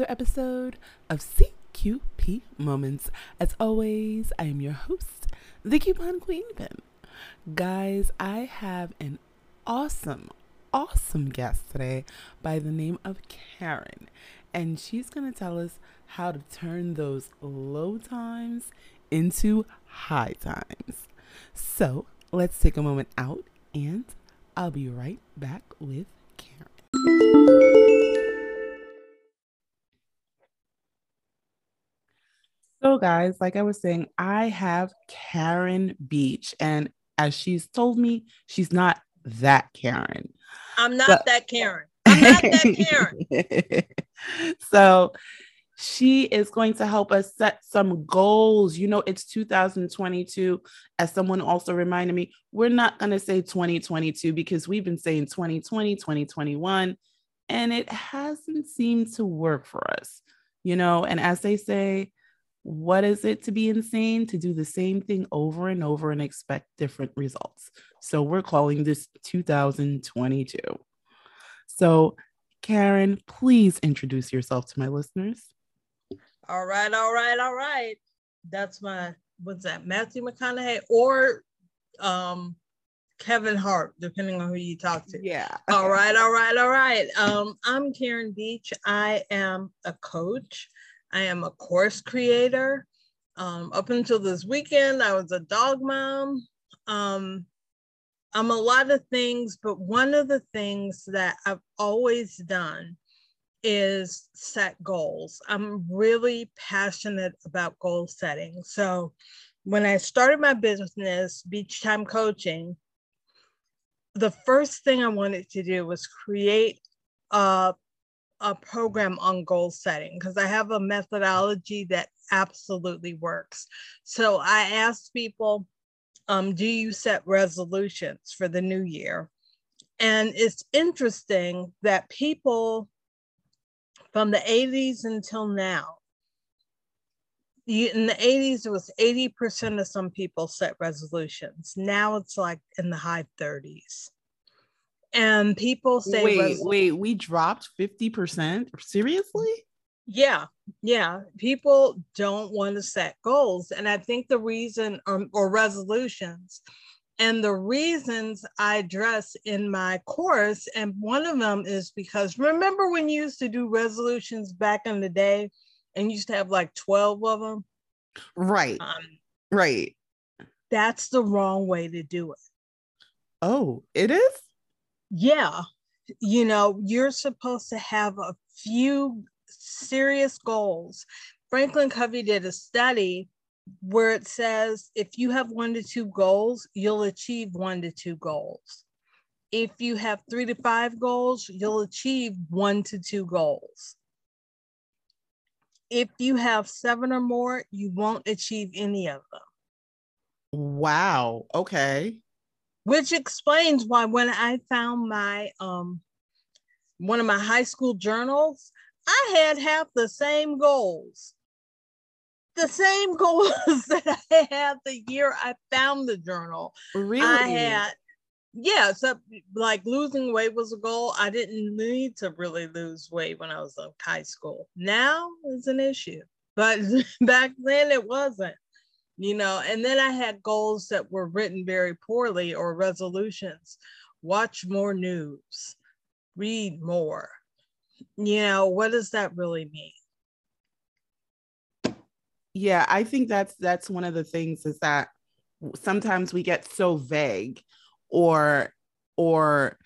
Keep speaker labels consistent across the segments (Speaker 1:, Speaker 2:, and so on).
Speaker 1: another episode of CQP Moments. As always, I am your host, the Coupon Queen Pin. Guys, I have an awesome, awesome guest today by the name of Karen, and she's going to tell us how to turn those low times into high times. So let's take a moment out, and I'll be right back with Karen. So, guys, like I was saying, I have Karen Beach, and as she's told me, she's not that Karen.
Speaker 2: I'm not but- that Karen. I'm not that
Speaker 1: Karen. so, she is going to help us set some goals. You know, it's 2022. As someone also reminded me, we're not going to say 2022 because we've been saying 2020, 2021, and it hasn't seemed to work for us. You know, and as they say, what is it to be insane? To do the same thing over and over and expect different results. So we're calling this 2022. So, Karen, please introduce yourself to my listeners.
Speaker 2: All right, all right, all right. That's my what's that? Matthew McConaughey or um Kevin Hart, depending on who you talk to.
Speaker 1: Yeah.
Speaker 2: all right, all right, all right. Um, I'm Karen Beach. I am a coach. I am a course creator. Um, up until this weekend, I was a dog mom. Um, I'm a lot of things, but one of the things that I've always done is set goals. I'm really passionate about goal setting. So when I started my business, Beach Time Coaching, the first thing I wanted to do was create a, a program on goal setting because I have a methodology that absolutely works. So I asked people, um, do you set resolutions for the new year? And it's interesting that people from the 80s until now. in the 80s, it was 80% of some people set resolutions. Now it's like in the high 30s. And people say,
Speaker 1: wait, wait, we dropped 50%? Seriously?
Speaker 2: Yeah, yeah. People don't want to set goals. And I think the reason, or, um, or resolutions, and the reasons I address in my course, and one of them is because remember when you used to do resolutions back in the day and you used to have like 12 of them?
Speaker 1: Right. Um, right.
Speaker 2: That's the wrong way to do it.
Speaker 1: Oh, it is?
Speaker 2: Yeah. You know, you're supposed to have a few serious goals. Franklin Covey did a study where it says if you have one to two goals, you'll achieve one to two goals. If you have three to five goals, you'll achieve one to two goals. If you have seven or more, you won't achieve any of them.
Speaker 1: Wow. Okay.
Speaker 2: Which explains why when I found my um one of my high school journals, I had half the same goals the same goals that I had the year I found the journal.
Speaker 1: Really?
Speaker 2: I had, yeah, so like losing weight was a goal. I didn't need to really lose weight when I was in high school. Now it's an issue, but back then it wasn't, you know. And then I had goals that were written very poorly or resolutions watch more news, read more. You know, what does that really mean?
Speaker 1: yeah i think that's that's one of the things is that sometimes we get so vague or or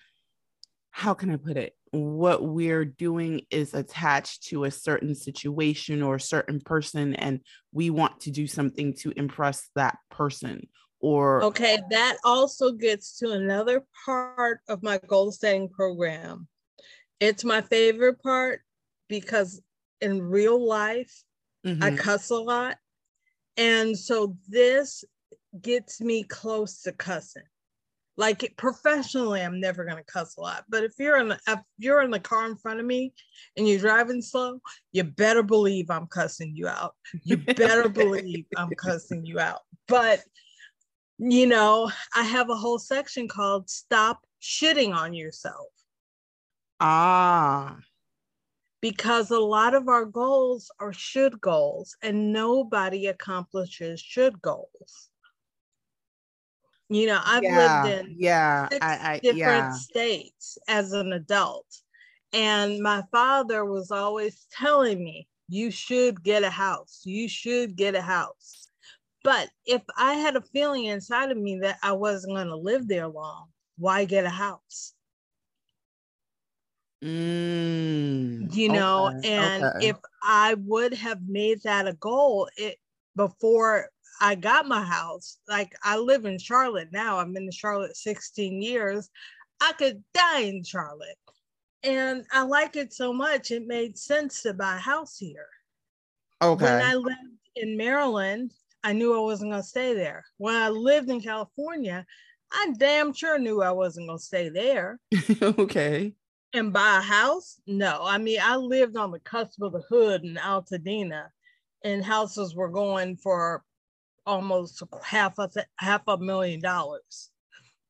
Speaker 1: how can i put it what we're doing is attached to a certain situation or a certain person and we want to do something to impress that person or
Speaker 2: okay that also gets to another part of my goal setting program it's my favorite part because in real life Mm-hmm. I cuss a lot. And so this gets me close to cussing. Like professionally, I'm never gonna cuss a lot. But if you're in the, if you're in the car in front of me and you're driving slow, you better believe I'm cussing you out. You better believe I'm cussing you out. But you know, I have a whole section called "Stop Shitting on Yourself."
Speaker 1: Ah.
Speaker 2: because a lot of our goals are should goals and nobody accomplishes should goals. You know, I've
Speaker 1: yeah,
Speaker 2: lived in
Speaker 1: yeah,
Speaker 2: six
Speaker 1: I, I,
Speaker 2: different
Speaker 1: yeah.
Speaker 2: states as an adult. And my father was always telling me, you should get a house. You should get a house. But if I had a feeling inside of me that I wasn't going to live there long, why get a house?
Speaker 1: Mm,
Speaker 2: you know
Speaker 1: okay,
Speaker 2: and
Speaker 1: okay.
Speaker 2: if i would have made that a goal it before i got my house like i live in charlotte now i'm in charlotte 16 years i could die in charlotte and i like it so much it made sense to buy a house here
Speaker 1: okay.
Speaker 2: when i lived in maryland i knew i wasn't going to stay there when i lived in california i damn sure knew i wasn't going to stay there
Speaker 1: okay.
Speaker 2: and buy a house? No. I mean, I lived on the cusp of the hood in Altadena, and houses were going for almost half a half a million dollars.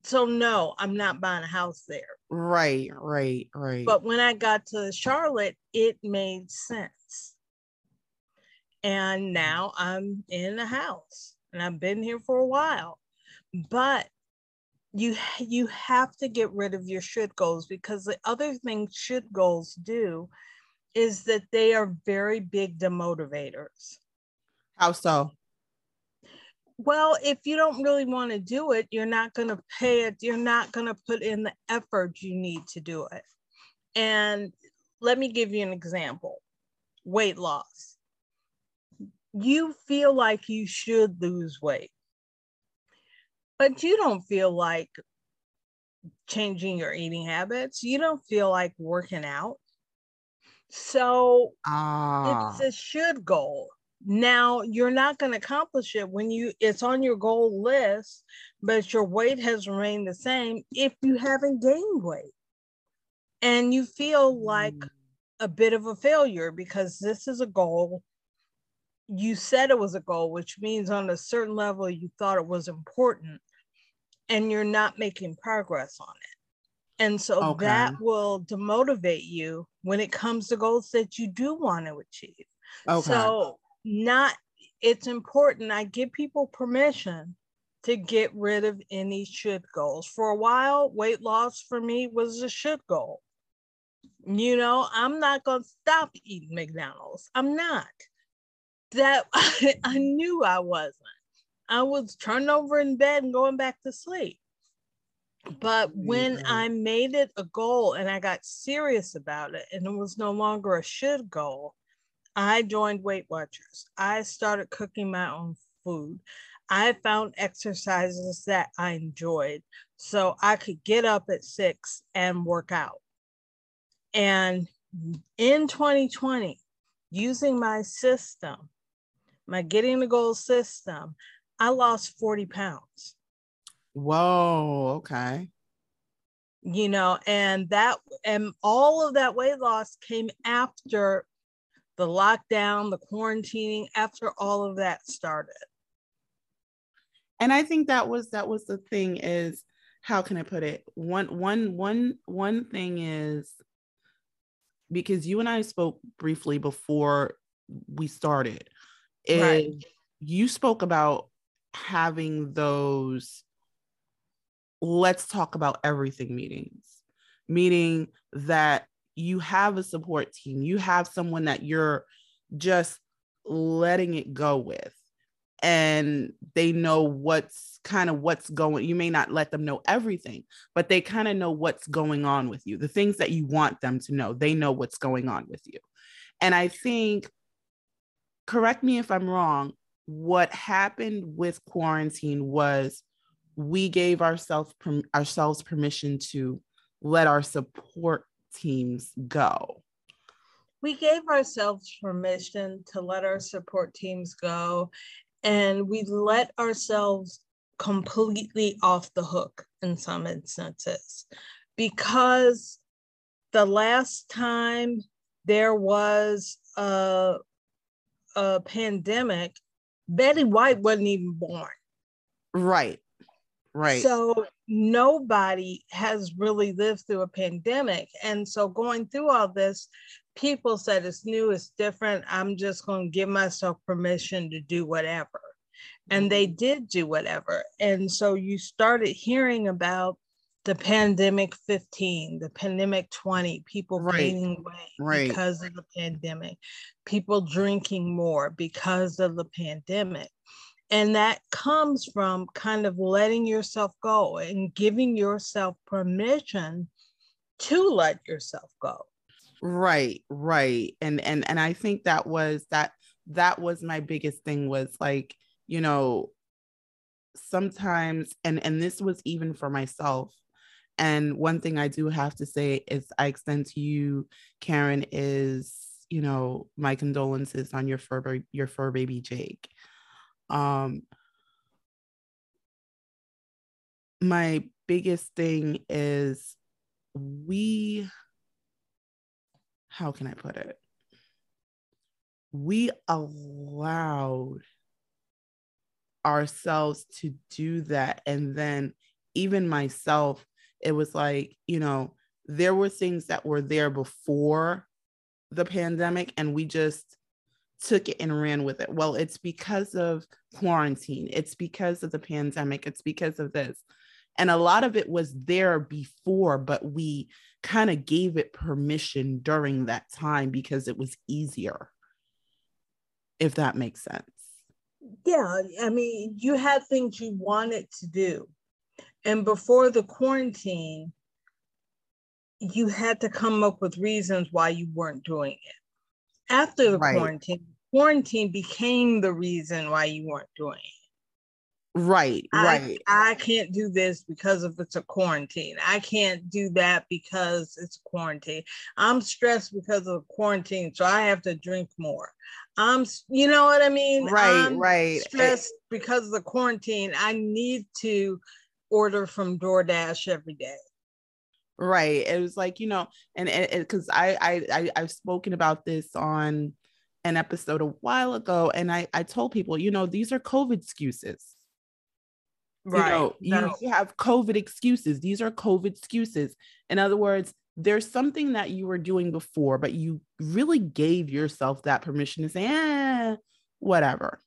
Speaker 2: So no, I'm not buying a house there.
Speaker 1: Right, right, right.
Speaker 2: But when I got to Charlotte, it made sense. And now I'm in a house, and I've been here for a while. But you you have to get rid of your should goals because the other thing should goals do is that they are very big demotivators.
Speaker 1: How so?
Speaker 2: Well, if you don't really want to do it, you're not going to pay it. You're not going to put in the effort you need to do it. And let me give you an example weight loss. You feel like you should lose weight but you don't feel like changing your eating habits. You don't feel like working out. So
Speaker 1: Ah,
Speaker 2: it's a should goal. Now you're not going to accomplish it when you it's on your goal list, but your weight has remained the same if you haven't gained weight. And you feel like
Speaker 1: mm,
Speaker 2: a bit of a failure because this is a goal. You said it was a goal, which means on a certain level you thought it was important and you're not making progress on it. And so
Speaker 1: Okay.
Speaker 2: that will demotivate you when it comes to goals that you do want to achieve.
Speaker 1: okay.
Speaker 2: So, not it's important. I give people permission to get rid of any should goals. For a while, weight loss for me was a should goal. You know, I'm not going to stop eating McDonald's. I'm not. That I knew I wasn't. I was turning over in bed and going back to sleep. But when
Speaker 1: Right.
Speaker 2: I made it a goal and I got serious about it and it was no longer a should goal, I joined Weight Watchers. I started cooking my own food. I found exercises that I enjoyed so I could get up at six and work out. And in 2020, using my system, my getting the goal system, I lost 40 pounds.
Speaker 1: Whoa, okay.
Speaker 2: you know and that and all of that weight loss came after the lockdown the quarantining after all of that started
Speaker 1: And I think that was that was the thing is how can I put it? One one one one thing is because you and I spoke briefly before we started is
Speaker 2: Right.
Speaker 1: you spoke about having those let's talk about everything meetings meaning that you have a support team. You have someone that you're just letting it go with. And they know what's kind of what's going you may not let them know everything but they kind of know what's going on with you the things that you want them to know. They know what's going on with you. And i think correct me if i'm wrong what happened with quarantine was we gave ourselves ourselves permission to let our support teams go?
Speaker 2: We gave ourselves permission to let our support teams go and we let ourselves completely off the hook in some instances. Because the last time there was a, a pandemic betty white wasn't even born.
Speaker 1: Right right
Speaker 2: so nobody has really lived through a pandemic. And so going through all this, people said it's new, it's different. I'm just going to give myself permission to do whatever. And they mm-hmm. did do whatever. And so you started hearing about the pandemic 15, the pandemic 20, people right. gaining weight right. because of the pandemic, people drinking more because of the pandemic. And that comes from kind of letting yourself go and giving yourself permission to let yourself go.
Speaker 1: Right, right. And and and I think that was that that was my biggest thing was like, you know, sometimes and and this was even for myself. And one thing I do have to say is I extend to you, Karen, is you know my condolences on your fur your fur baby Jake. Um, my biggest thing is we how can I put it? We allowed ourselves to do that. And then, even myself, it was like, you know, there were things that were there before the pandemic, and we just took it and ran with it. Well, it's because of quarantine, it's because of the pandemic, it's because of this. And a lot of it was there before, but we kind of gave it permission during that time because it was easier, if that makes sense.
Speaker 2: Yeah, I mean, you had things you wanted to do. And before the quarantine, you had to come up with reasons why you weren't doing it. After the right. quarantine, quarantine became the reason why you weren't doing it.
Speaker 1: Right, right.
Speaker 2: I, I can't do this because of it's a quarantine. I can't do that because it's quarantine. I'm stressed because of quarantine, so I have to drink more. I'm, you know what I mean?
Speaker 1: Right, I'm right.
Speaker 2: Stressed it, because of the quarantine. I need to order from DoorDash every day.
Speaker 1: Right. It was like, you know, and because I, I I I've spoken about this on an episode a while ago, and I I told people, you know, these are COVID excuses Right. You know, no. you have COVID excuses. These are COVID excuses. In other words, there's something that you were doing before, but you really gave yourself that permission to say, eh, whatever.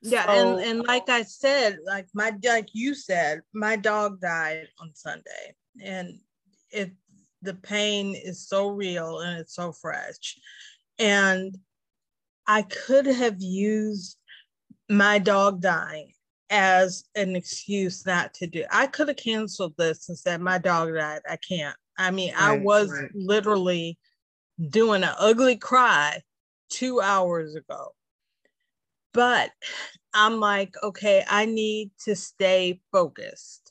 Speaker 2: Yeah, so, and, and like I said, like my like you said, my dog died on Sunday. And it the pain is so real and it's so fresh. And I could have used my dog dying as an excuse not to do. I could have canceled this and said my dog died. I can't. I mean, right, I was right. literally doing an ugly cry two hours ago. But I'm like, okay, I need to stay focused.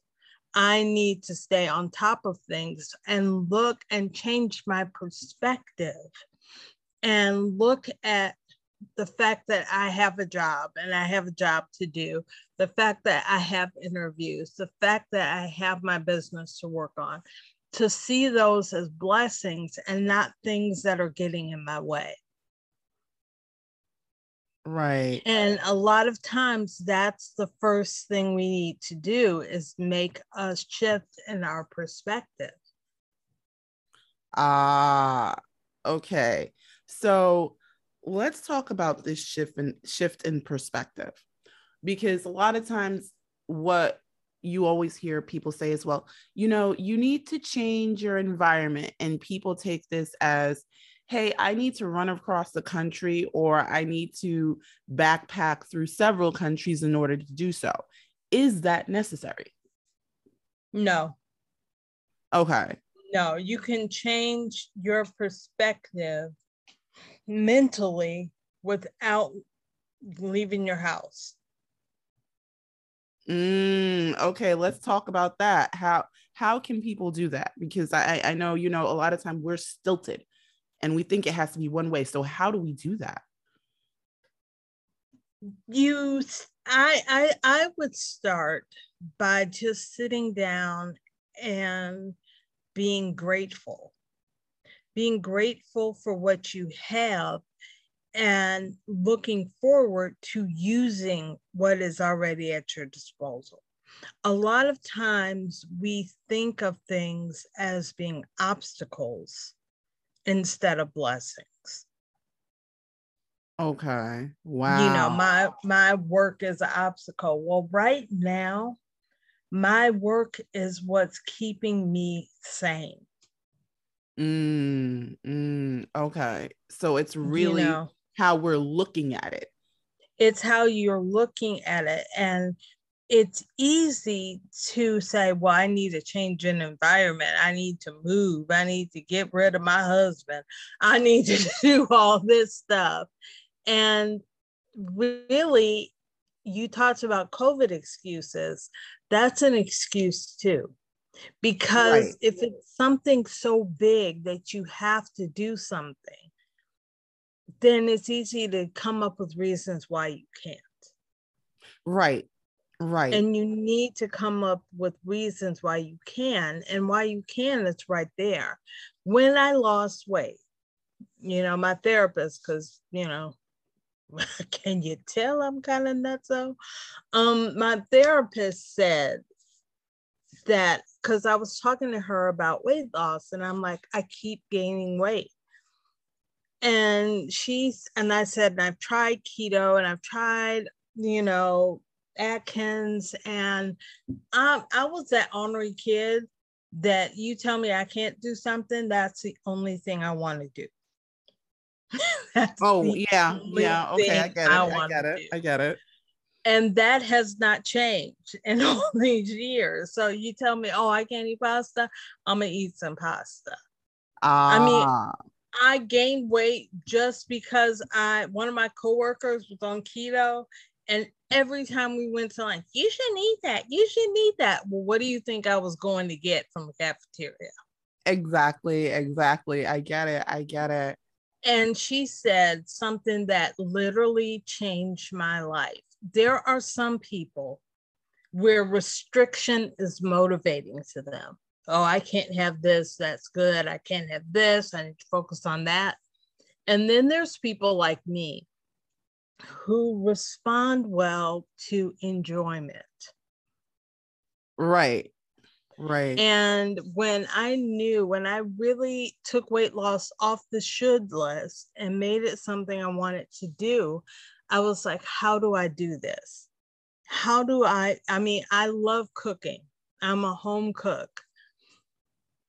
Speaker 2: I need to stay on top of things and look and change my perspective and look at the fact that I have a job and I have a job to do, the fact that I have interviews, the fact that I have my business to work on, to see those as blessings and not things that are getting in my way.
Speaker 1: Right.
Speaker 2: And a lot of times that's the first thing we need to do is make a shift in our perspective.
Speaker 1: Ah, uh, okay. So let's talk about this shift in shift in perspective because a lot of times what you always hear people say as well you know you need to change your environment and people take this as hey i need to run across the country or i need to backpack through several countries in order to do so is that necessary
Speaker 2: no
Speaker 1: okay
Speaker 2: no you can change your perspective mentally without leaving your house.
Speaker 1: Mm, okay, let's talk about that. How how can people do that? Because I I know you know a lot of time we're stilted, and we think it has to be one way. So how do we do that?
Speaker 2: You, I I I would start by just sitting down and being grateful being grateful for what you have and looking forward to using what is already at your disposal. A lot of times we think of things as being obstacles instead of blessings.
Speaker 1: Okay. Wow.
Speaker 2: You know, my my work is an obstacle. Well, right now, my work is what's keeping me sane.
Speaker 1: Mm, mm, okay. So it's really you know, how we're looking at it.
Speaker 2: It's how you're looking at it. And it's easy to say, well, I need to change an environment. I need to move. I need to get rid of my husband. I need to do all this stuff. And really, you talked about COVID excuses. That's an excuse too. Because right. if it's something so big that you have to do something, then it's easy to come up with reasons why you can't.
Speaker 1: Right. Right.
Speaker 2: And you need to come up with reasons why you can. And why you can, it's right there. When I lost weight, you know, my therapist, because, you know, can you tell I'm kind of nutso? Um, my therapist said that because I was talking to her about weight loss, and I'm like, I keep gaining weight. And she's, and I said, and I've tried keto and I've tried, you know, Atkins, and I, I was that ornery kid that you tell me I can't do something, that's the only thing I want to do.
Speaker 1: oh yeah, yeah. Okay, I get it. I, I get it. I get it.
Speaker 2: And that has not changed in all these years. So you tell me, oh, I can't eat pasta. I'm gonna eat some pasta. I mean, ah. I gained weight just because I one of my coworkers was on keto, and every time we went to lunch, you shouldn't eat that. You shouldn't eat that. Well, what do you think I was going to get from the cafeteria?
Speaker 1: Exactly, exactly. I get it. I get it.
Speaker 2: And she said something that literally changed my life. There are some people where restriction is motivating to them. Oh, I can't have this. That's good. I can't have this. I need to focus on that. And then there's people like me who respond well to enjoyment.
Speaker 1: Right. Right.
Speaker 2: And when I knew, when I really took weight loss off the should list and made it something I wanted to do, I was like, how do I do this? How do I? I mean, I love cooking, I'm a home cook.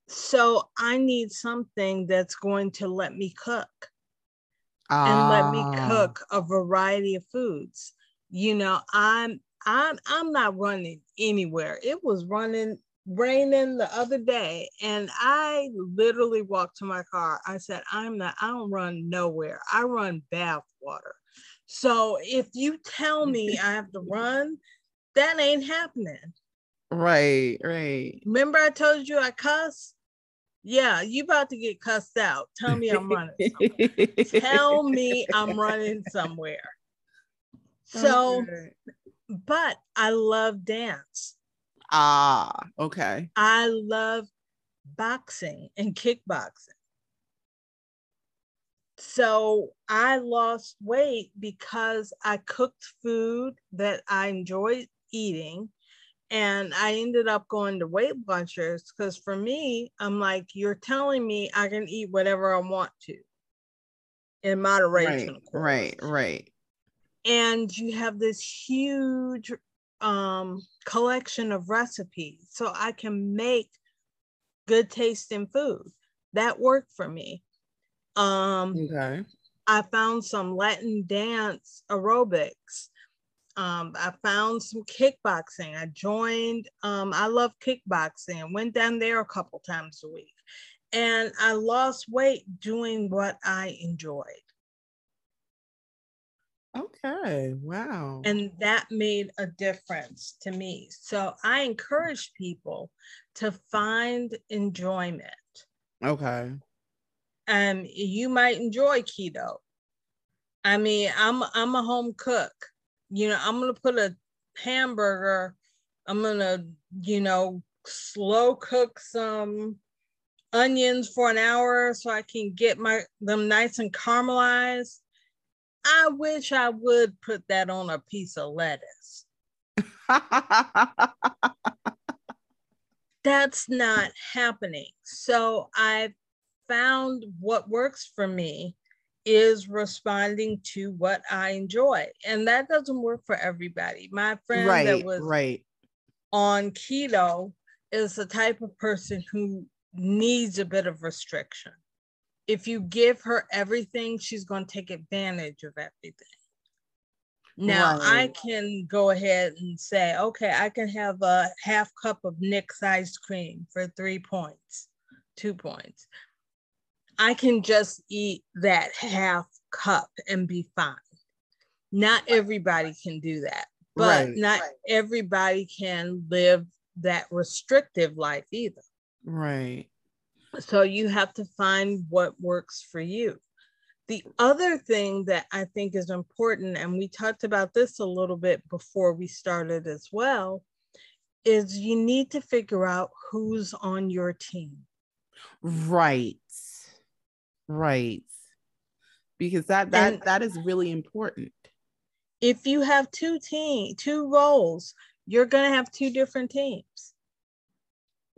Speaker 2: So I need something that's going to let me cook and let me ah. cook a variety of foods. You know, I'm I'm I'm not running anywhere. It was running raining the other day and I literally walked to my car. I said, I'm not, I don't run nowhere. I run bath water. So if you tell me I have to run, that ain't happening.
Speaker 1: Right, right.
Speaker 2: Remember I told you I cuss? Yeah, you about to get cussed out. Tell me I'm running. tell me I'm running somewhere. So, but I love dance.
Speaker 1: Ah, okay.
Speaker 2: I love boxing and kickboxing. So I lost weight because I cooked food that I enjoyed eating. And I ended up going to Weight Watchers because for me, I'm like, you're telling me I can eat whatever I want to in moderation.
Speaker 1: Right, right, right.
Speaker 2: And you have this huge um, collection of recipes so I can make good tasting food. That worked for me. Um, okay. I found some Latin dance aerobics. Um, I found some kickboxing. I joined, um, I love kickboxing and went down there a couple times a week. And I lost weight doing what I enjoyed.
Speaker 1: Okay, wow.
Speaker 2: And that made a difference to me. So I encourage people to find enjoyment.
Speaker 1: Okay.
Speaker 2: Um, you might enjoy keto. I mean, I'm I'm a home cook. You know, I'm gonna put a hamburger, I'm gonna, you know, slow cook some onions for an hour so I can get my them nice and caramelized I wish I would put that on a piece of lettuce. That's not happening. So I found what works for me is responding to what I enjoy. And that doesn't work for everybody. My friend
Speaker 1: right,
Speaker 2: that was
Speaker 1: right.
Speaker 2: on keto is the type of person who needs a bit of restriction. If you give her everything, she's going to take advantage of everything. Now right. I can go ahead and say, okay, I can have a half cup of Nick's ice cream for three points, two points. I can just eat that half cup and be fine. Not everybody can do that, but right. not everybody can live that restrictive life either.
Speaker 1: Right.
Speaker 2: So you have to find what works for you. The other thing that I think is important, and we talked about this a little bit before we started as well, is you need to figure out who's on your team.
Speaker 1: Right. Right. Because that that and that is really important.
Speaker 2: If you have two team, two roles, you're going to have two different teams.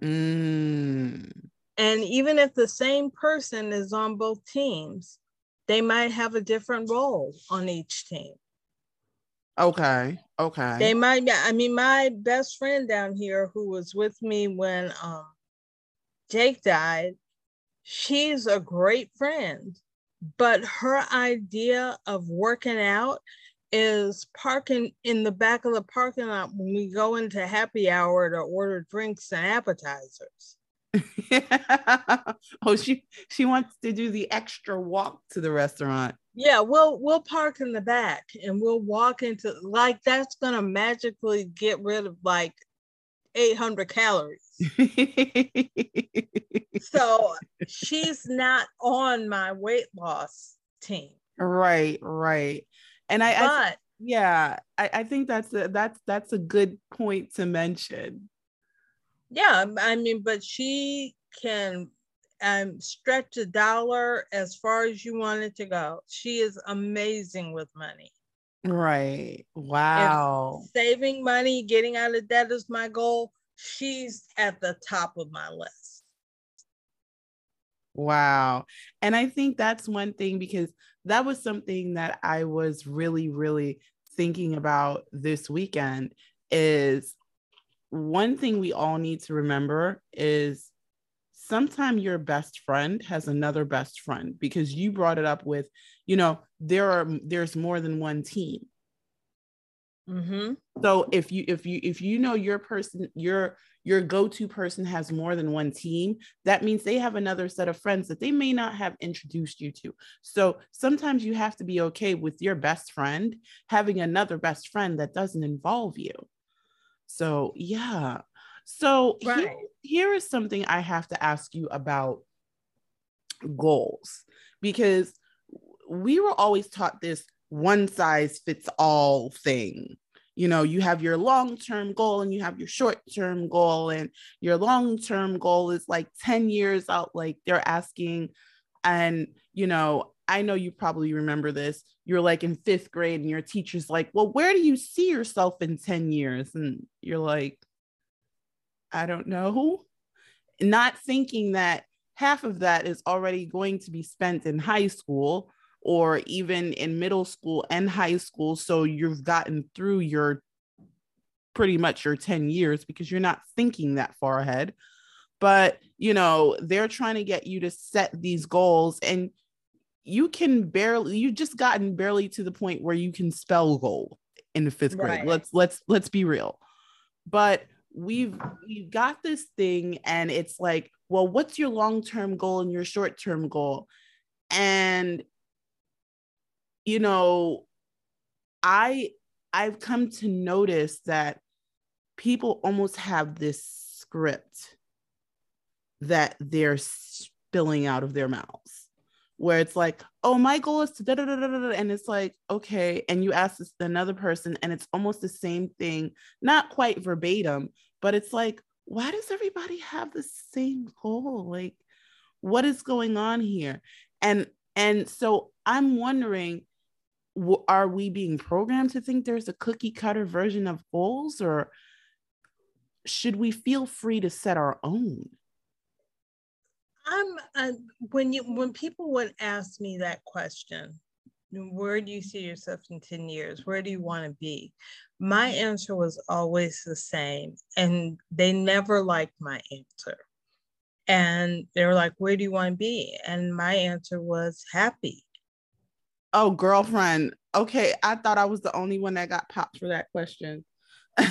Speaker 1: Mm.
Speaker 2: And even if the same person is on both teams, they might have a different role on each team.
Speaker 1: Okay. Okay.
Speaker 2: They might yeah, I mean my best friend down here who was with me when um Jake died, she's a great friend, but her idea of working out is parking in the back of the parking lot when we go into happy hour to order drinks and appetizers.
Speaker 1: oh, she she wants to do the extra walk to the restaurant.
Speaker 2: Yeah, we'll we'll park in the back and we'll walk into like that's gonna magically get rid of like 800 calories. so she's not on my weight loss team.
Speaker 1: Right, right. And I, but, I yeah, I, I think that's a, that's that's a good point to mention.
Speaker 2: Yeah, I mean, but she can um, stretch a dollar as far as you want it to go. She is amazing with money.
Speaker 1: Right. Wow.
Speaker 2: If saving money, getting out of debt is my goal. She's at the top of my list.
Speaker 1: Wow. And I think that's one thing because that was something that I was really, really thinking about this weekend is one thing we all need to remember is sometimes your best friend has another best friend because you brought it up with, you know, there are there's more than one team.
Speaker 2: Mm-hmm.
Speaker 1: So if you if you if you know your person your your go-to person has more than one team, that means they have another set of friends that they may not have introduced you to. So sometimes you have to be okay with your best friend having another best friend that doesn't involve you. So yeah. So right. here, here is something I have to ask you about goals because we were always taught this one size fits all thing. You know, you have your long term goal and you have your short term goal, and your long term goal is like 10 years out, like they're asking. And, you know, I know you probably remember this. You're like in fifth grade, and your teacher's like, Well, where do you see yourself in 10 years? And you're like, I don't know. Not thinking that half of that is already going to be spent in high school or even in middle school and high school. So you've gotten through your pretty much your 10 years because you're not thinking that far ahead. But, you know, they're trying to get you to set these goals and you can barely—you've just gotten barely to the point where you can spell goal in the fifth grade. Right. Let's let's let's be real. But we've we've got this thing and it's like, well, what's your long-term goal and your short-term goal? And you know, I I've come to notice that people almost have this script that they're spilling out of their mouths where it's like, oh, my goal is to da da da da da, and it's like, okay, and you ask this another person, and it's almost the same thing, not quite verbatim, but it's like, why does everybody have the same goal? Like, what is going on here? And and so I'm wondering, are we being programmed to think there's a cookie cutter version of goals, or should we feel free to set our own?
Speaker 2: I'm uh, when you when people would ask me that question, where do you see yourself in 10 years? Where do you want to be? My answer was always the same, and they never liked my answer. And they were like, Where do you want to be? And my answer was happy.
Speaker 1: Oh, girlfriend. Okay. I thought I was the only one that got popped for that question.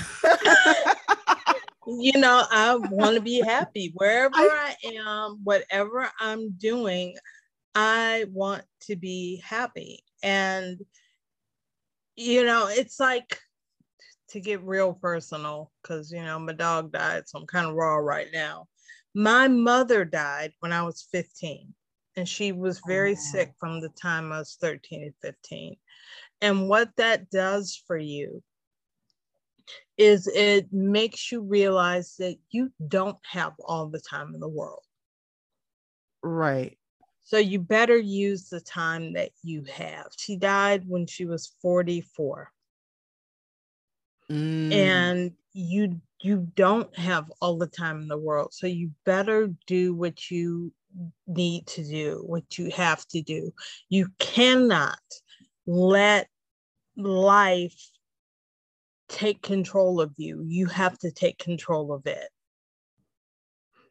Speaker 2: you know, I want to be happy wherever I, I am, whatever I'm doing. I want to be happy. And, you know, it's like to get real personal, because, you know, my dog died. So I'm kind of raw right now. My mother died when I was 15, and she was very oh. sick from the time I was 13 and 15. And what that does for you is it makes you realize that you don't have all the time in the world.
Speaker 1: Right.
Speaker 2: So you better use the time that you have. She died when she was 44. Mm. And you you don't have all the time in the world. So you better do what you need to do, what you have to do. You cannot let life take control of you. You have to take control of it.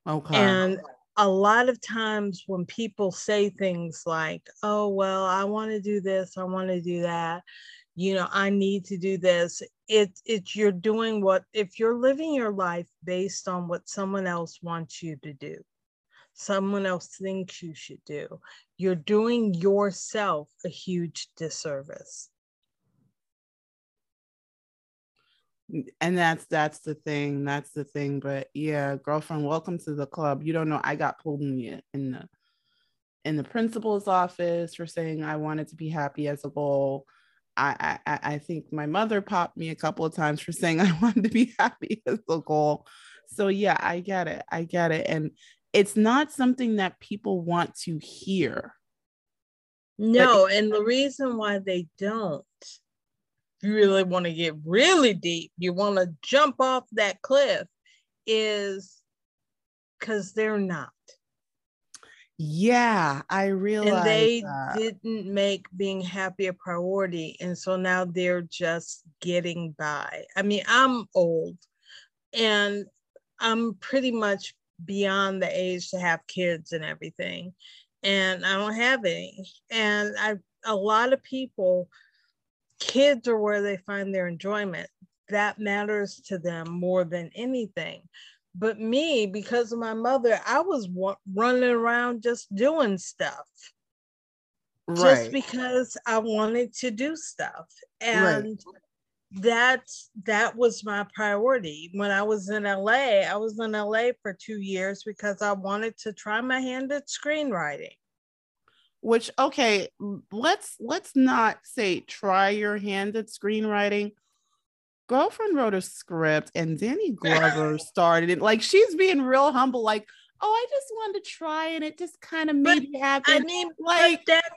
Speaker 1: Okay.
Speaker 2: And a lot of times when people say things like, oh, well, I want to do this, I want to do that, you know, I need to do this. It, it's you're doing what, if you're living your life based on what someone else wants you to do, someone else thinks you should do, you're doing yourself a huge disservice.
Speaker 1: And that's that's the thing that's the thing but yeah girlfriend welcome to the club. You don't know i got pulled in the in the in the principal's office for saying i wanted to be happy as a goal I, I i think my mother popped me a couple of times for saying i wanted to be happy as a goal so yeah i get it i get it and it's not something that people want to hear.
Speaker 2: No and the reason why they don't you really want to get really deep, you want to jump off that cliff, is because they're not.
Speaker 1: Yeah, I realize.
Speaker 2: And they that. didn't make being happy a priority. And so now they're just getting by. I mean, I'm old and I'm pretty much beyond the age to have kids and everything. And I don't have any. And I a lot of people kids are where they find their enjoyment. That matters to them more than anything. But me, because of my mother, I was w- running around just doing stuff. Right. Just because I wanted to do stuff. And right. that's that was my priority. When I was in LA, I was in LA for two years because I wanted to try my hand at screenwriting
Speaker 1: which okay let's let's not say try your hand at screenwriting. Girlfriend wrote a script and danny glover started it. Like she's being real humble like oh i just wanted to try and it just kind of made me happy i
Speaker 2: mean like that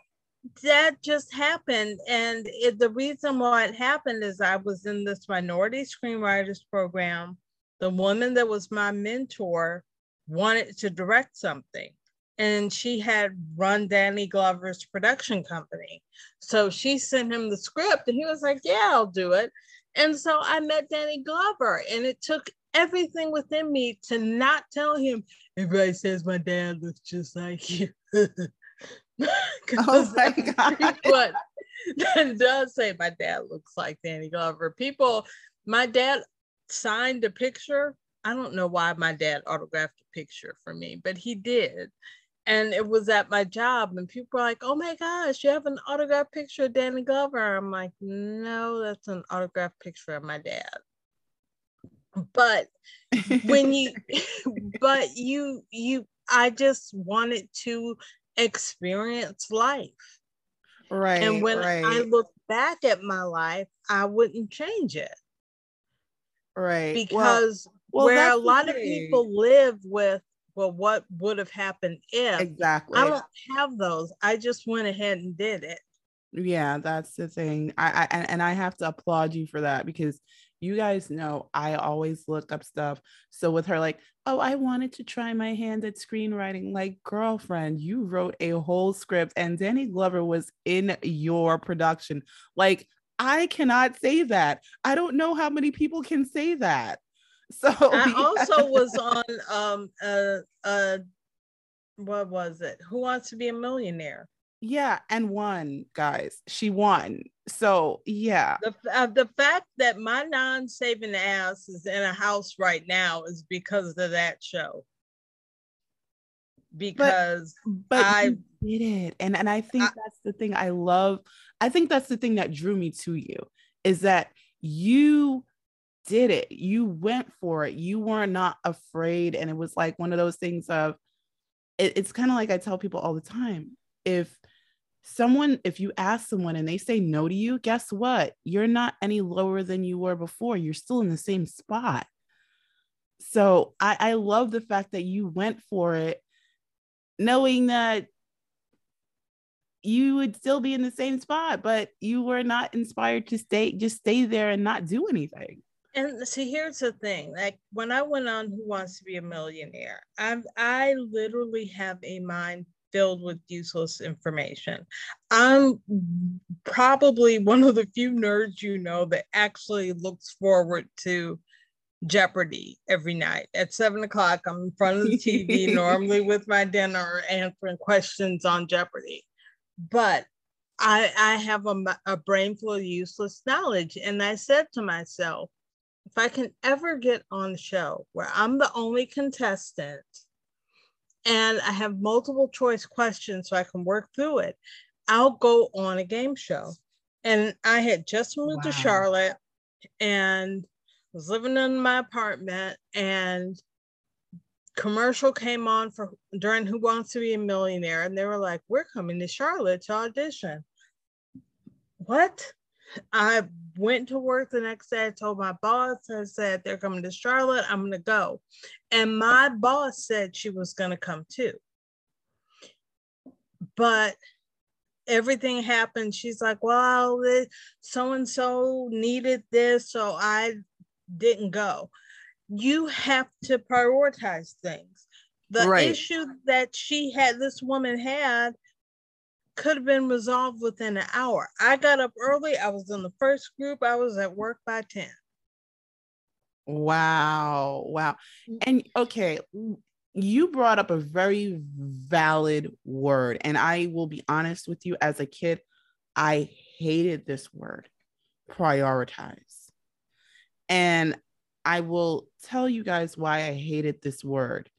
Speaker 2: that just happened. And it, the reason why it happened is i was in this minority screenwriters program. The woman that was my mentor wanted to direct something and she had run Danny Glover's production company. So she sent him the script and he was like, Yeah, I'll do it. And so I met Danny Glover, and it took everything within me to not tell him, everybody says my dad looks just like you. oh my God. But that does say my dad looks like Danny Glover. People, my dad signed a picture. I don't know why my dad autographed a picture for me, but he did and it was at my job and people were like oh my gosh you have an autographed picture of danny glover. I'm like no that's an autographed picture of my dad. But when you but you you i just wanted to experience life.
Speaker 1: Right
Speaker 2: and when
Speaker 1: right.
Speaker 2: i look back at my life i wouldn't change it.
Speaker 1: Right
Speaker 2: because well, well, where a lot of people live with well, what would have happened if?
Speaker 1: Exactly.
Speaker 2: I don't have those. I just went ahead and did it.
Speaker 1: Yeah, that's the thing. I, I and I have to applaud you for that because you guys know I always look up stuff. So with her, like, oh, I wanted to try my hand at screenwriting. Like, girlfriend, you wrote a whole script and Danny Glover was in your production. Like, I cannot say that. I don't know how many people can say that. So
Speaker 2: I also was on um uh uh what was it? Who wants to be a millionaire?
Speaker 1: Yeah, and won, guys. She won. So yeah.
Speaker 2: The uh, the fact that my non-saving ass is in a house right now is because of that show. Because
Speaker 1: but, but I did it, and and I think I, that's the thing I love. I think that's the thing that drew me to you is that you did it. You went for it. You were not afraid, and it was like one of those things of. It, it's kind of like I tell people all the time. If someone if you ask someone and they say no to you guess what you're not any lower than you were before you're still in the same spot so i i love the fact that you went for it knowing that you would still be in the same spot but you were not inspired to stay just stay there and not do anything
Speaker 2: and see here's the thing like when i went on who wants to be a millionaire i i literally have a mind filled with useless information. I'm probably one of the few nerds you know that actually looks forward to Jeopardy every night. At seven o'clock, I'm in front of the TV, normally with my dinner, answering questions on Jeopardy. But I, I have a, a brain full of useless knowledge. And I said to myself, if I can ever get on a show where I'm the only contestant and I have multiple choice questions so I can work through it, I'll go on a game show. And I had just moved wow. to Charlotte and was living in my apartment and commercial came on for during Who Wants to Be a Millionaire and they were like, "We're coming to Charlotte to audition." What? I went to work the next day. I told my boss, I said, they're coming to Charlotte. I'm going to go. And my boss said she was going to come too. But everything happened. She's like, well, so and so needed this. So I didn't go. You have to prioritize things. The right. issue that she had, this woman had, could have been resolved within an hour. I got up early. I was in the first group. I was at work by 10.
Speaker 1: Wow. Wow. And okay, you brought up a very valid word. And I will be honest with you, as a kid, I hated this word prioritize. And I will tell you guys why I hated this word.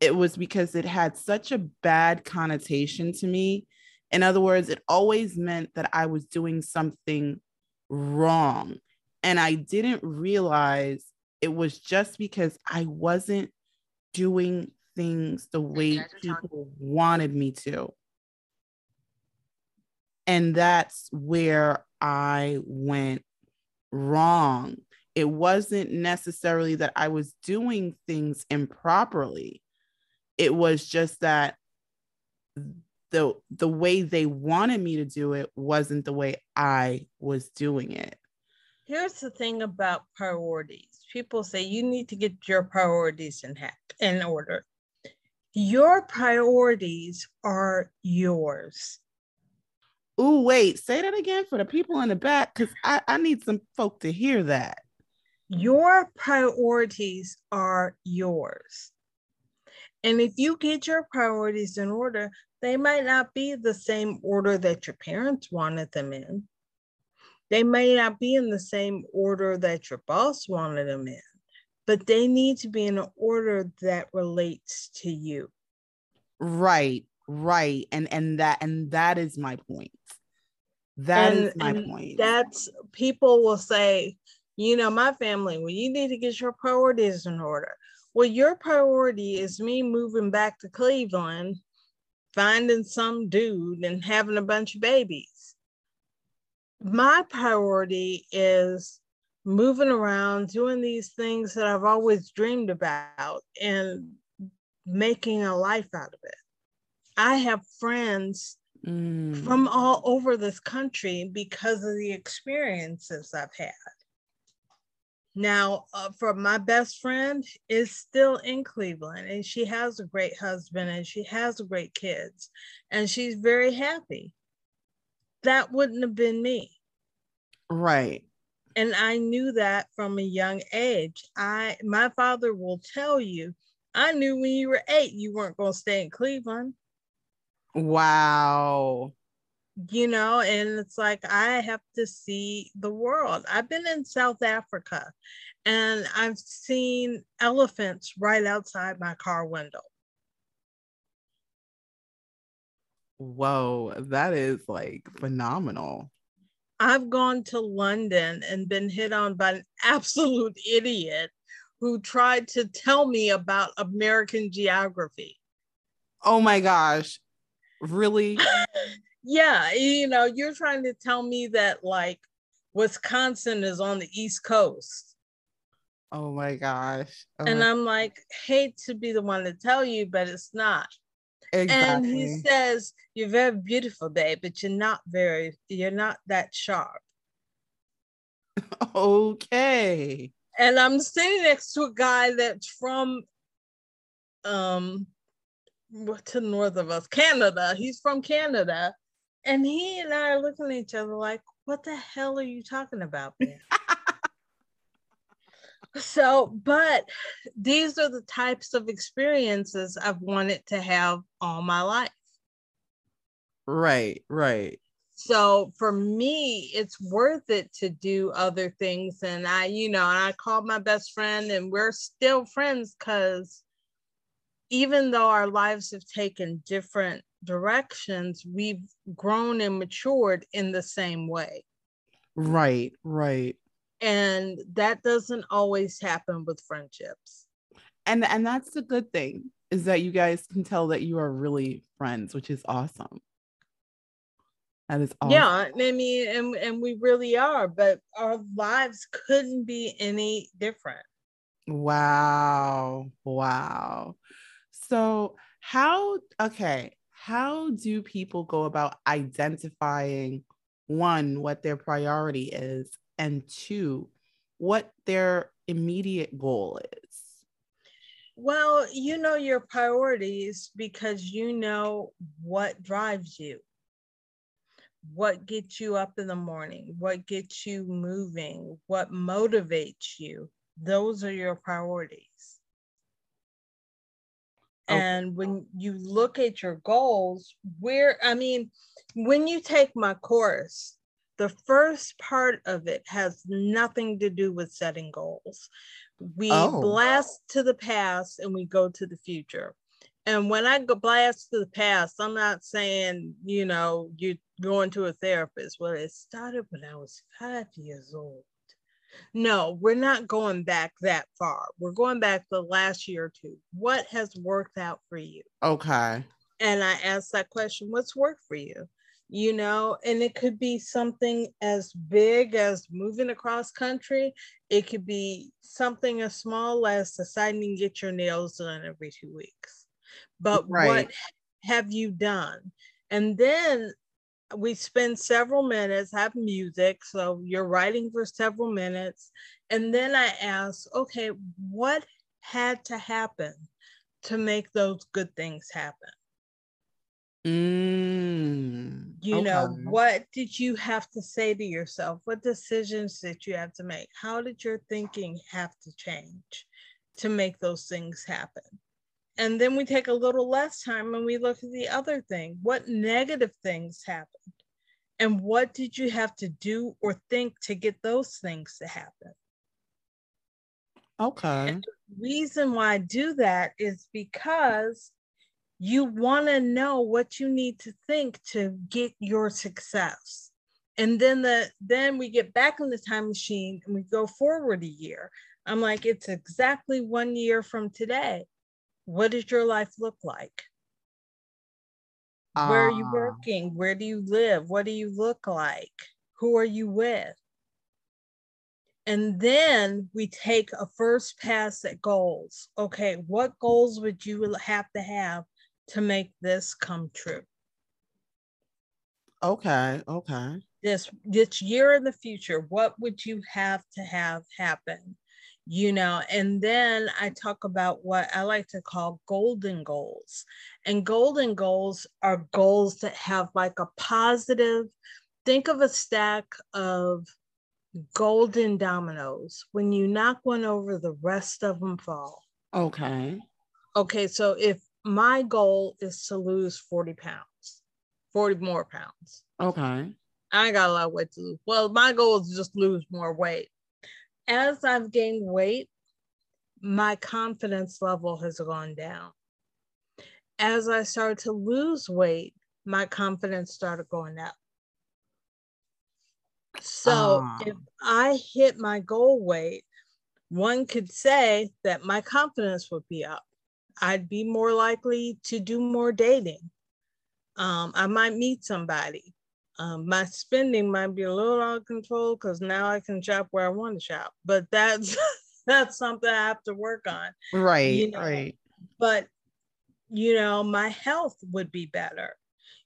Speaker 1: It was because it had such a bad connotation to me in other words, it always meant that I was doing something wrong. And I didn't realize it was just because I wasn't doing things the way people wanted me to. And that's where I went wrong. It wasn't necessarily that I was doing things improperly, it was just that the the way they wanted me to do it wasn't the way I was doing it.
Speaker 2: Here's the thing about priorities. People say you need to get your priorities in ha- in order. Your priorities are yours.
Speaker 1: Ooh, wait, say that again for the people in the back because I, I need some folk to hear that.
Speaker 2: Your priorities are yours. And if you get your priorities in order, they might not be the same order that your parents wanted them in. They may not be in the same order that your boss wanted them in, but they need to be in an order that relates to you.
Speaker 1: Right, right. And and that and that is my point. That and, is my point.
Speaker 2: That's people will say, you know, my family, well, you need to get your priorities in order. Well, your priority is me moving back to Cleveland finding some dude and having a bunch of babies. My priority is moving around, doing these things that I've always dreamed about, and making a life out of it. I have friends mm. from all over this country because of the experiences I've had. Now, uh, for my best friend is still in Cleveland and she has a great husband and she has great kids and she's very happy. That wouldn't have been me.
Speaker 1: Right.
Speaker 2: And I knew that from a young age. I my father will tell you, I knew when you were 8 you weren't going to stay in Cleveland.
Speaker 1: Wow
Speaker 2: you know and it's like i have to see the world. I've been in south africa and i've seen elephants right outside my car window.
Speaker 1: Whoa that is like phenomenal.
Speaker 2: I've gone to london and been hit on by an absolute idiot who tried to tell me about american geography.
Speaker 1: Oh my gosh. Really
Speaker 2: yeah, you know, you're trying to tell me that like Wisconsin is on the East Coast.
Speaker 1: Oh my gosh. Oh
Speaker 2: and
Speaker 1: my-
Speaker 2: I'm like, hate to be the one to tell you, but it's not.
Speaker 1: exactly.
Speaker 2: And he says, You're very beautiful, babe, but you're not very, you're not that sharp.
Speaker 1: okay.
Speaker 2: And I'm sitting next to a guy that's from um to the north of us, Canada. He's from Canada. And he and I are looking at each other like, what the hell are you talking about, so, but these are the types of experiences I've wanted to have all my life.
Speaker 1: Right, right.
Speaker 2: So for me, it's worth it to do other things. And I, you know, and I called my best friend and we're still friends because even though our lives have taken different directions, we've grown and matured in the same way.
Speaker 1: Right, right.
Speaker 2: And that doesn't always happen with friendships.
Speaker 1: And and that's the good thing is that you guys can tell that you are really friends, which is awesome. That is awesome.
Speaker 2: Yeah, I mean, and, and we really are, but our lives couldn't be any different.
Speaker 1: Wow. Wow. So, how, okay, how do people go about identifying one, what their priority is, and two, what their immediate goal is?
Speaker 2: Well, you know your priorities because you know what drives you, what gets you up in the morning, what gets you moving, what motivates you. Those are your priorities.
Speaker 1: Okay.
Speaker 2: And when you look at your goals, where, I mean, when you take my course, the first part of it has nothing to do with setting goals. We
Speaker 1: Oh.
Speaker 2: blast to the past and we go to the future. And when I go blast to the past, I'm not saying, you know, you're going to a therapist. Well, it started when I was five years old. No, we're not going back that far. We're going back the last year or two. What has worked out for you?
Speaker 1: Okay.
Speaker 2: And I asked that question, what's worked for you? You know, and it could be something as big as moving across country. It could be something as small as deciding to get your nails done every two weeks. But
Speaker 1: Right.
Speaker 2: what have you done? And then we spend several minutes, have music. So you're writing for several minutes. And then I ask, okay, what had to happen to make those good things happen?
Speaker 1: Mm,
Speaker 2: You know, what did you have to say to yourself? What decisions did you have to make? How did your thinking have to change to make those things happen? And then we take a little less time and we look at the other thing. What negative things happened? And what did you have to do or think to get those things to happen?
Speaker 1: Okay.
Speaker 2: reason why I do that is because you want to know what you need to think to get your success. And then the then we get back in the time machine and we go forward a year. I'm like, it's exactly one year from today. What does your life look like? Where are you
Speaker 1: Ah,
Speaker 2: working? Where do you live? What do you look like? Who are you with? And then we take a first pass at goals. Okay, what goals would you have to have to make this come true?
Speaker 1: Okay. Okay.
Speaker 2: This this year in the future, what would you have to have happen you know and then i talk about what i like to call golden goals. And golden goals are goals that have like a positive think of a stack of golden dominoes when you knock one over the rest of them fall.
Speaker 1: Okay.
Speaker 2: Okay so if my goal is to lose 40 pounds 40 more pounds
Speaker 1: okay.
Speaker 2: I got a lot of weight to lose. Well my goal is just lose more weight as I've gained weight, my confidence level has gone down. As I started to lose weight, my confidence started going up. So uh. if I hit my goal weight, one could say that my confidence would be up. I'd be more likely to do more dating. Um, I might meet somebody. Um, my spending might be a little out of control because now I can shop where I want to shop, but that's that's something I have to work on.
Speaker 1: Right, you know? right.
Speaker 2: But you know, my health would be better.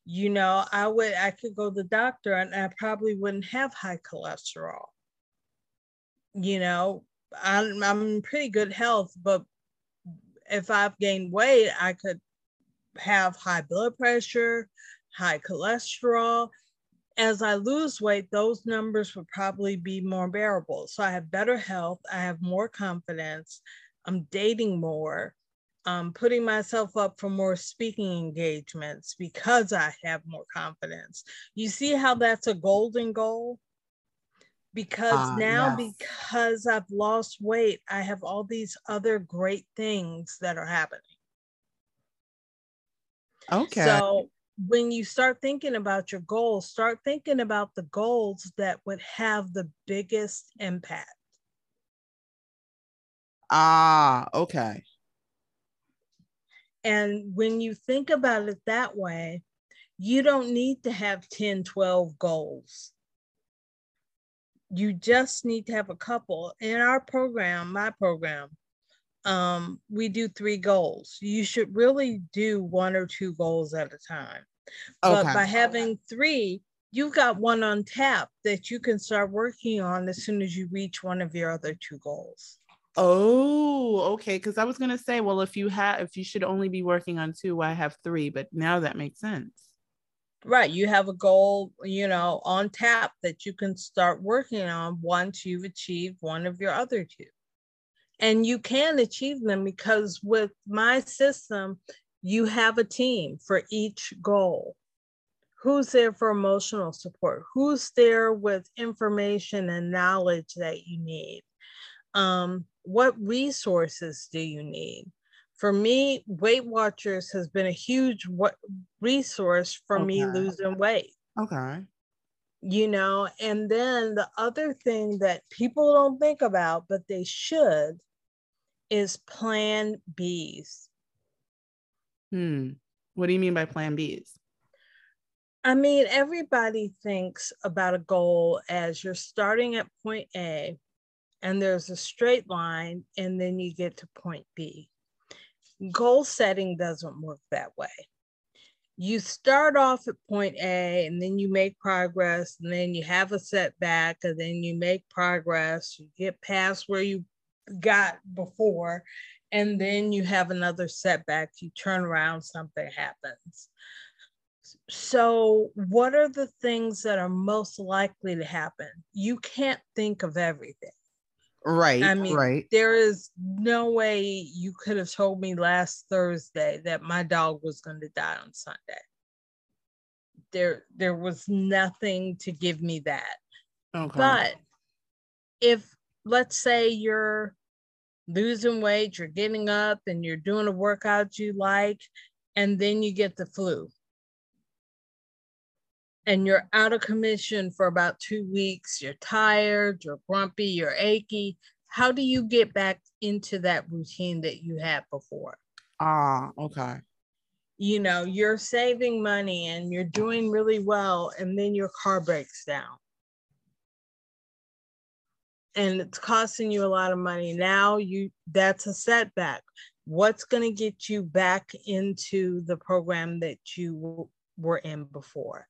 Speaker 2: You know, I would I could go to the doctor and I probably wouldn't have high cholesterol. You know, I'm I'm in pretty good health, but if I've gained weight, I could have high blood pressure, high cholesterol, as I lose weight, those numbers would probably be more bearable. So I have better health, I have more confidence, I'm dating more, I'm putting myself up for more speaking engagements because I have more confidence. You see how that's a golden goal? Because uh, now, yes. because I've lost weight, I have all these other great things that are happening.
Speaker 1: Okay.
Speaker 2: So when you start thinking about your goals, start thinking about the goals that would have the biggest impact.
Speaker 1: Ah, okay.
Speaker 2: And when you think about it that way, you don't need to have 10, 12 goals. You just need to have a couple. In our program, my program, um, we do three goals. You should really do one or two goals at a time. Okay. But by having three, you've got one on tap that you can start working on as soon as you reach one of your other two goals.
Speaker 1: Oh, okay. Because I was gonna say, well, if you have, if you should only be working on two, I have three. But now that makes sense.
Speaker 2: Right. You have a goal, you know, on tap that you can start working on once you've achieved one of your other two and you can achieve them because with my system you have a team for each goal. Who's there for emotional support? Who's there with information and knowledge that you need? Um, what resources do you need? For me weight watchers has been a huge what resource for okay. me losing weight.
Speaker 1: Okay.
Speaker 2: You know and then the other thing that people don't think about but they should is plan Bs.
Speaker 1: Hmm. What do you mean by plan Bs?
Speaker 2: I mean, everybody thinks about a goal as you're starting at point A and there's a straight line and then you get to point B. Goal setting doesn't work that way. You start off at point A and then you make progress and then you have a setback and then you make progress. You get past where you got before and then you have another setback you turn around something happens. So what are the things that are most likely to happen? You can't think of everything.
Speaker 1: Right i mean right.
Speaker 2: there is no way you could have told me last thursday that my dog was going to die on sunday. There there was nothing to give me that. Okay. but if let's say you're losing weight, you're getting up and you're doing a workout you like, and then you get the flu. And you're out of commission for about two weeks. You're tired, you're grumpy, you're achy. How do you get back into that routine that you had before?
Speaker 1: Ah, okay.
Speaker 2: You know, you're saving money and you're doing really well, and then your car breaks down and it's costing you a lot of money now you that's a setback what's going to get you back into the program that you were in before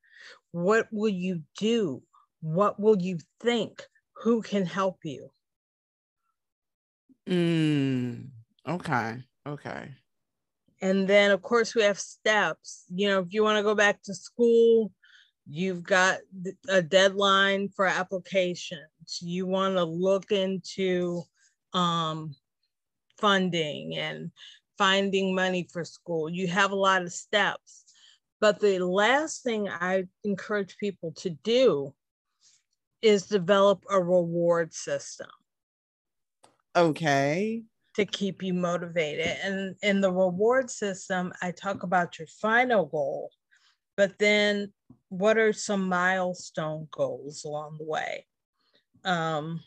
Speaker 2: what will you do what will you think who can help you
Speaker 1: Mm, okay. Okay.
Speaker 2: And then, of course, we have steps. You know, if you want to go back to school, you've got a deadline for applications. You want to look into um, funding and finding money for school. You have a lot of steps. But the last thing I encourage people to do is develop a reward system.
Speaker 1: Okay.
Speaker 2: To keep you motivated. And in the reward system, I talk about your final goal, but then what are some milestone goals along the way? Um,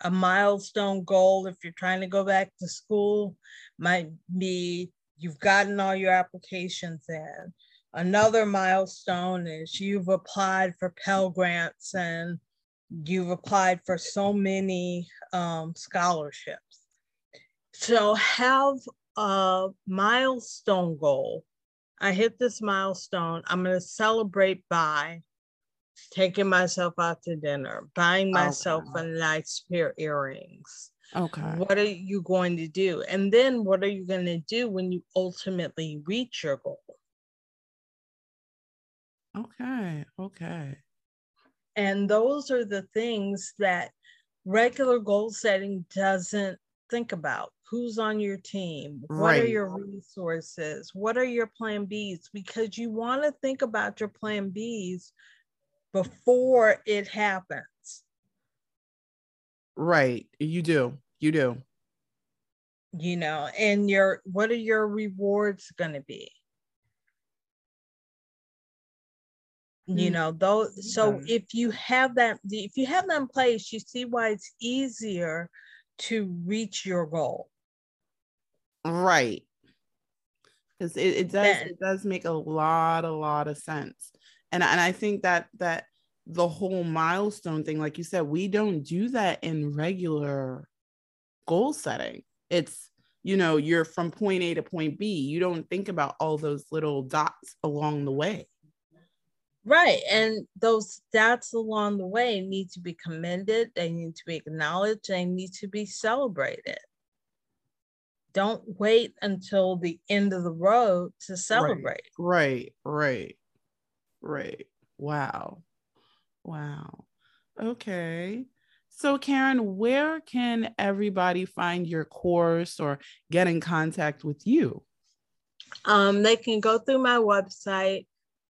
Speaker 2: a milestone goal, if you're trying to go back to school, might be you've gotten all your applications in. Another milestone is you've applied for Pell Grants and you've applied for so many um, scholarships. So have a milestone goal. I hit this milestone. I'm going to celebrate by taking myself out to dinner, buying oh, myself okay. a nice pair of earrings.
Speaker 1: Okay.
Speaker 2: What are you going to do? And then what are you going to do when you ultimately reach your goal?
Speaker 1: Okay. Okay.
Speaker 2: And those are the things that regular goal setting doesn't think about. Who's on your team? What right. are your resources? What are your plan Bs? Because you want to think about your plan Bs before it happens.
Speaker 1: Right. You do. You do.
Speaker 2: You know, and your what are your rewards going to be? you mm. know those so if you have that if you have that in place you see why it's easier to reach your goal.
Speaker 1: Right. Because it, it does then, it does make a lot a lot of sense. And and i think that that the whole milestone thing like you said we don't do that in regular goal setting. It's you know you're from point a to point b. You don't think about all those little dots along the way
Speaker 2: Right. And those stats along the way need to be commended, they need to be acknowledged, they need to be celebrated. Don't wait until the end of the road to celebrate.
Speaker 1: Right, right, right. right. Wow. Wow. Okay. So, Karen, where can everybody find your course or get in contact with you?
Speaker 2: Um, they can go through my website,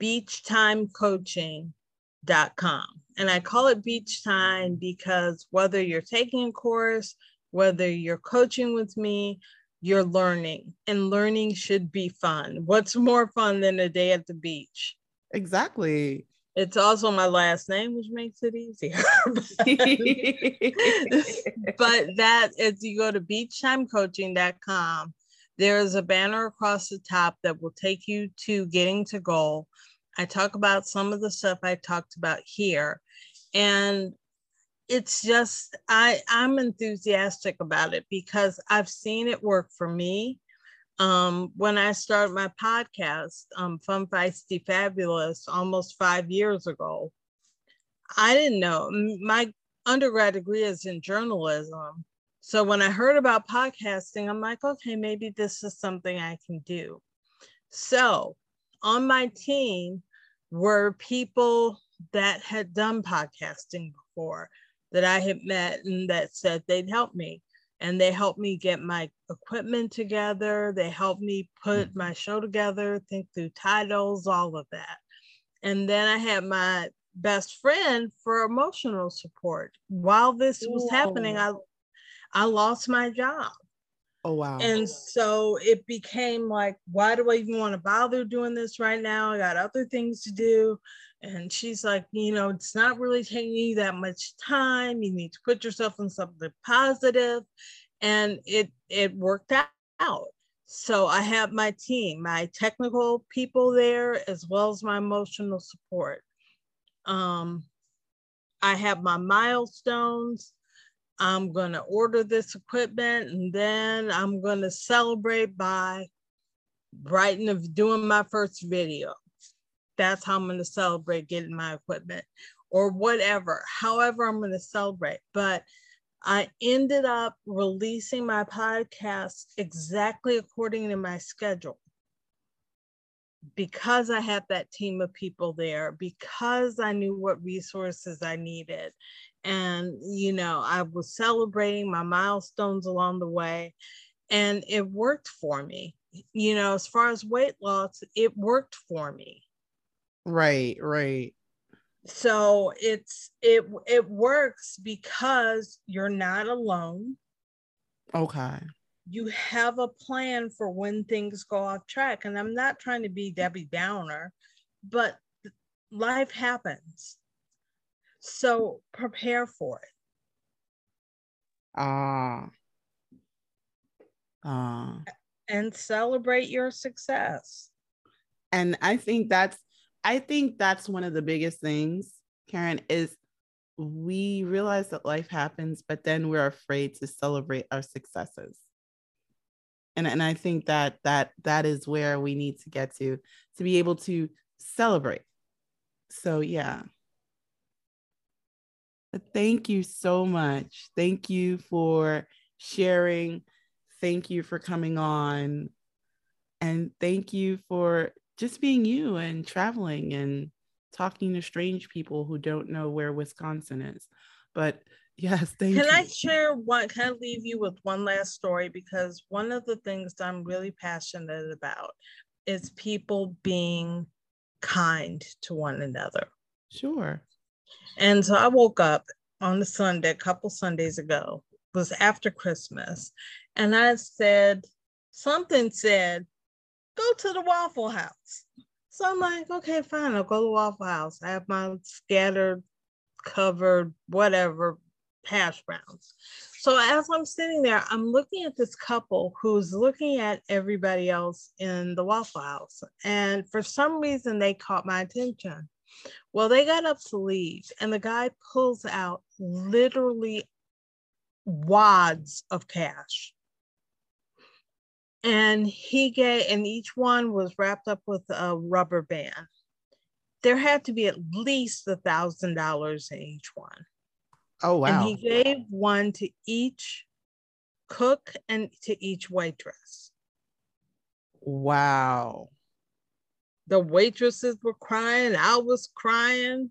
Speaker 2: beachtimecoaching.com. And I call it beach time because whether you're taking a course, whether you're coaching with me, you're learning, and learning should be fun. What's more fun than a day at the beach?
Speaker 1: Exactly.
Speaker 2: It's also my last name, which makes it easier. but that is you go to beachtimecoaching.com there is a banner across the top that will take you to getting to goal. I talk about some of the stuff I talked about here. And it's just I I'm enthusiastic about it because I've seen it work for me. Um, when I started my podcast, um, Fun Feisty Fabulous, almost five years ago, I didn't know my undergrad degree is in journalism, so when I heard about podcasting, I'm like, okay, maybe this is something I can do. So on my team were people that had done podcasting before that I had met and that said they'd help me. And they helped me get my equipment together. They helped me put mm. my show together, think through titles, all of that. And then I had my best friend for emotional support. While this was happening, I I lost my job.
Speaker 1: Oh, wow.
Speaker 2: And so it became like, why do I even want to bother doing this right now? I got other things to do. And she's like, you know, it's not really taking you that much time. You need to put yourself in something positive. And it it worked out. So I have my team, my technical people there, as well as my emotional support. Um, I have my milestones. I'm going to order this equipment and then I'm going to celebrate by writing of doing my first video. That's how I'm going to celebrate getting my equipment or whatever, however I'm going to celebrate. But I ended up releasing my podcast exactly according to my schedule because I had that team of people there, because I knew what resources I needed. And, you know, I was celebrating my milestones along the way, and it worked for me. You know, as far as weight loss, it worked for me.
Speaker 1: Right, right.
Speaker 2: So it's it it works because you're not alone.
Speaker 1: Okay
Speaker 2: you have a plan for when things go off track. And I'm not trying to be Debbie Downer, but life happens. So prepare for it.
Speaker 1: Ah. Ah.
Speaker 2: And celebrate your success.
Speaker 1: And I think that's I think that's one of the biggest things, Karen, is we realize that life happens, but then we're afraid to celebrate our successes and and i think that that that is where we need to get to to be able to celebrate so yeah thank you so much thank you for sharing thank you for coming on and thank you for just being you and traveling and talking to strange people who don't know where wisconsin is but Yes, thank
Speaker 2: can
Speaker 1: you.
Speaker 2: I share one? Can I leave you with one last story? Because one of the things I'm really passionate about is people being kind to one another.
Speaker 1: Sure.
Speaker 2: And so I woke up on the Sunday, a couple Sundays ago, was after Christmas, and I said, something said, go to the Waffle House. So I'm like, okay, fine, I'll go to the Waffle House. I have my scattered, covered, whatever hash browns. So as I'm sitting there, I'm looking at this couple who's looking at everybody else in the Waffle House. And for some reason, they caught my attention. Well, they got up to leave, and the guy pulls out literally wads of cash. And he gave, and each one was wrapped up with a rubber band. There had to be at least a thousand dollars in each one.
Speaker 1: Oh wow.
Speaker 2: And he gave one to each cook and to each waitress.
Speaker 1: Wow.
Speaker 2: The waitresses were crying, I was crying.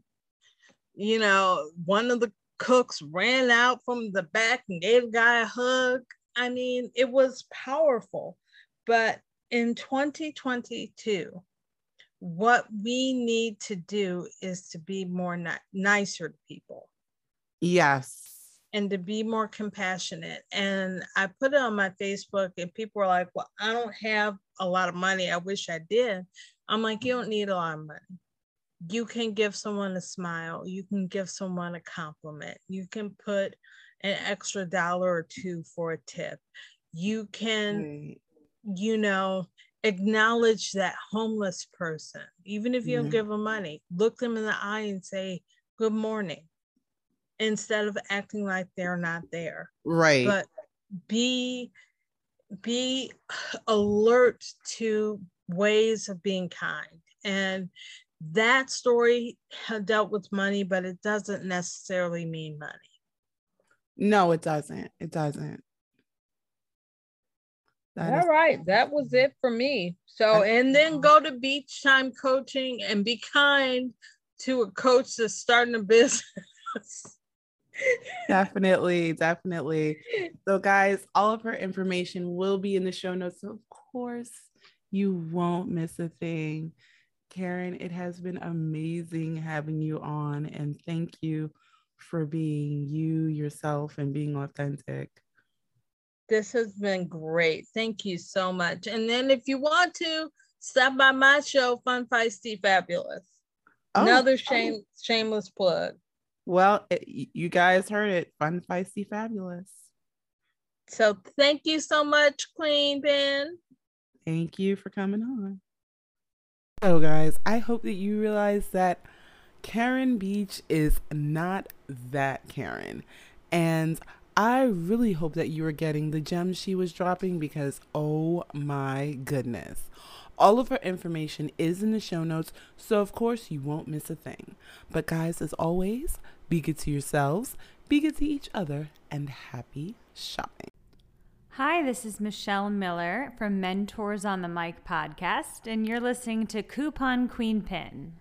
Speaker 2: You know, one of the cooks ran out from the back and gave guy a hug. I mean, it was powerful. But in 2022, what we need to do is to be more ni- nicer to people.
Speaker 1: Yes.
Speaker 2: And to be more compassionate. And I put it on my Facebook, and people were like, Well, I don't have a lot of money. I wish I did. I'm like, You don't need a lot of money. You can give someone a smile. You can give someone a compliment. You can put an extra dollar or two for a tip. You can, right. you know, acknowledge that homeless person, even if you don't mm-hmm. give them money, look them in the eye and say, Good morning instead of acting like they're not there.
Speaker 1: Right.
Speaker 2: But be be alert to ways of being kind. And that story dealt with money, but it doesn't necessarily mean money.
Speaker 1: No, it doesn't. It doesn't.
Speaker 2: That All is- right, that was it for me. So, and then go to beach time coaching and be kind to a coach that's starting a business
Speaker 1: definitely, definitely. So, guys, all of her information will be in the show notes. So of course, you won't miss a thing. Karen, it has been amazing having you on, and thank you for being you yourself and being authentic.
Speaker 2: This has been great. Thank you so much. And then, if you want to, stop by my show, Fun Feisty Fabulous. Oh, Another oh. shame, oh. shameless plug.
Speaker 1: Well, it, you guys heard it. Fun, feisty, fabulous.
Speaker 2: So thank you so much, Queen Pin.
Speaker 1: Thank you for coming on. So, guys, I hope that you realize that Karen Beach is not that Karen. And I really hope that you are getting the gems she was dropping because, oh my goodness. All of her information is in the show notes, so of course you won't miss a thing. But guys, as always, be good to yourselves, be good to each other, and happy shopping.
Speaker 3: Hi, this is Michelle Miller from Mentors on the Mic podcast, and you're listening to Coupon Queen Pin.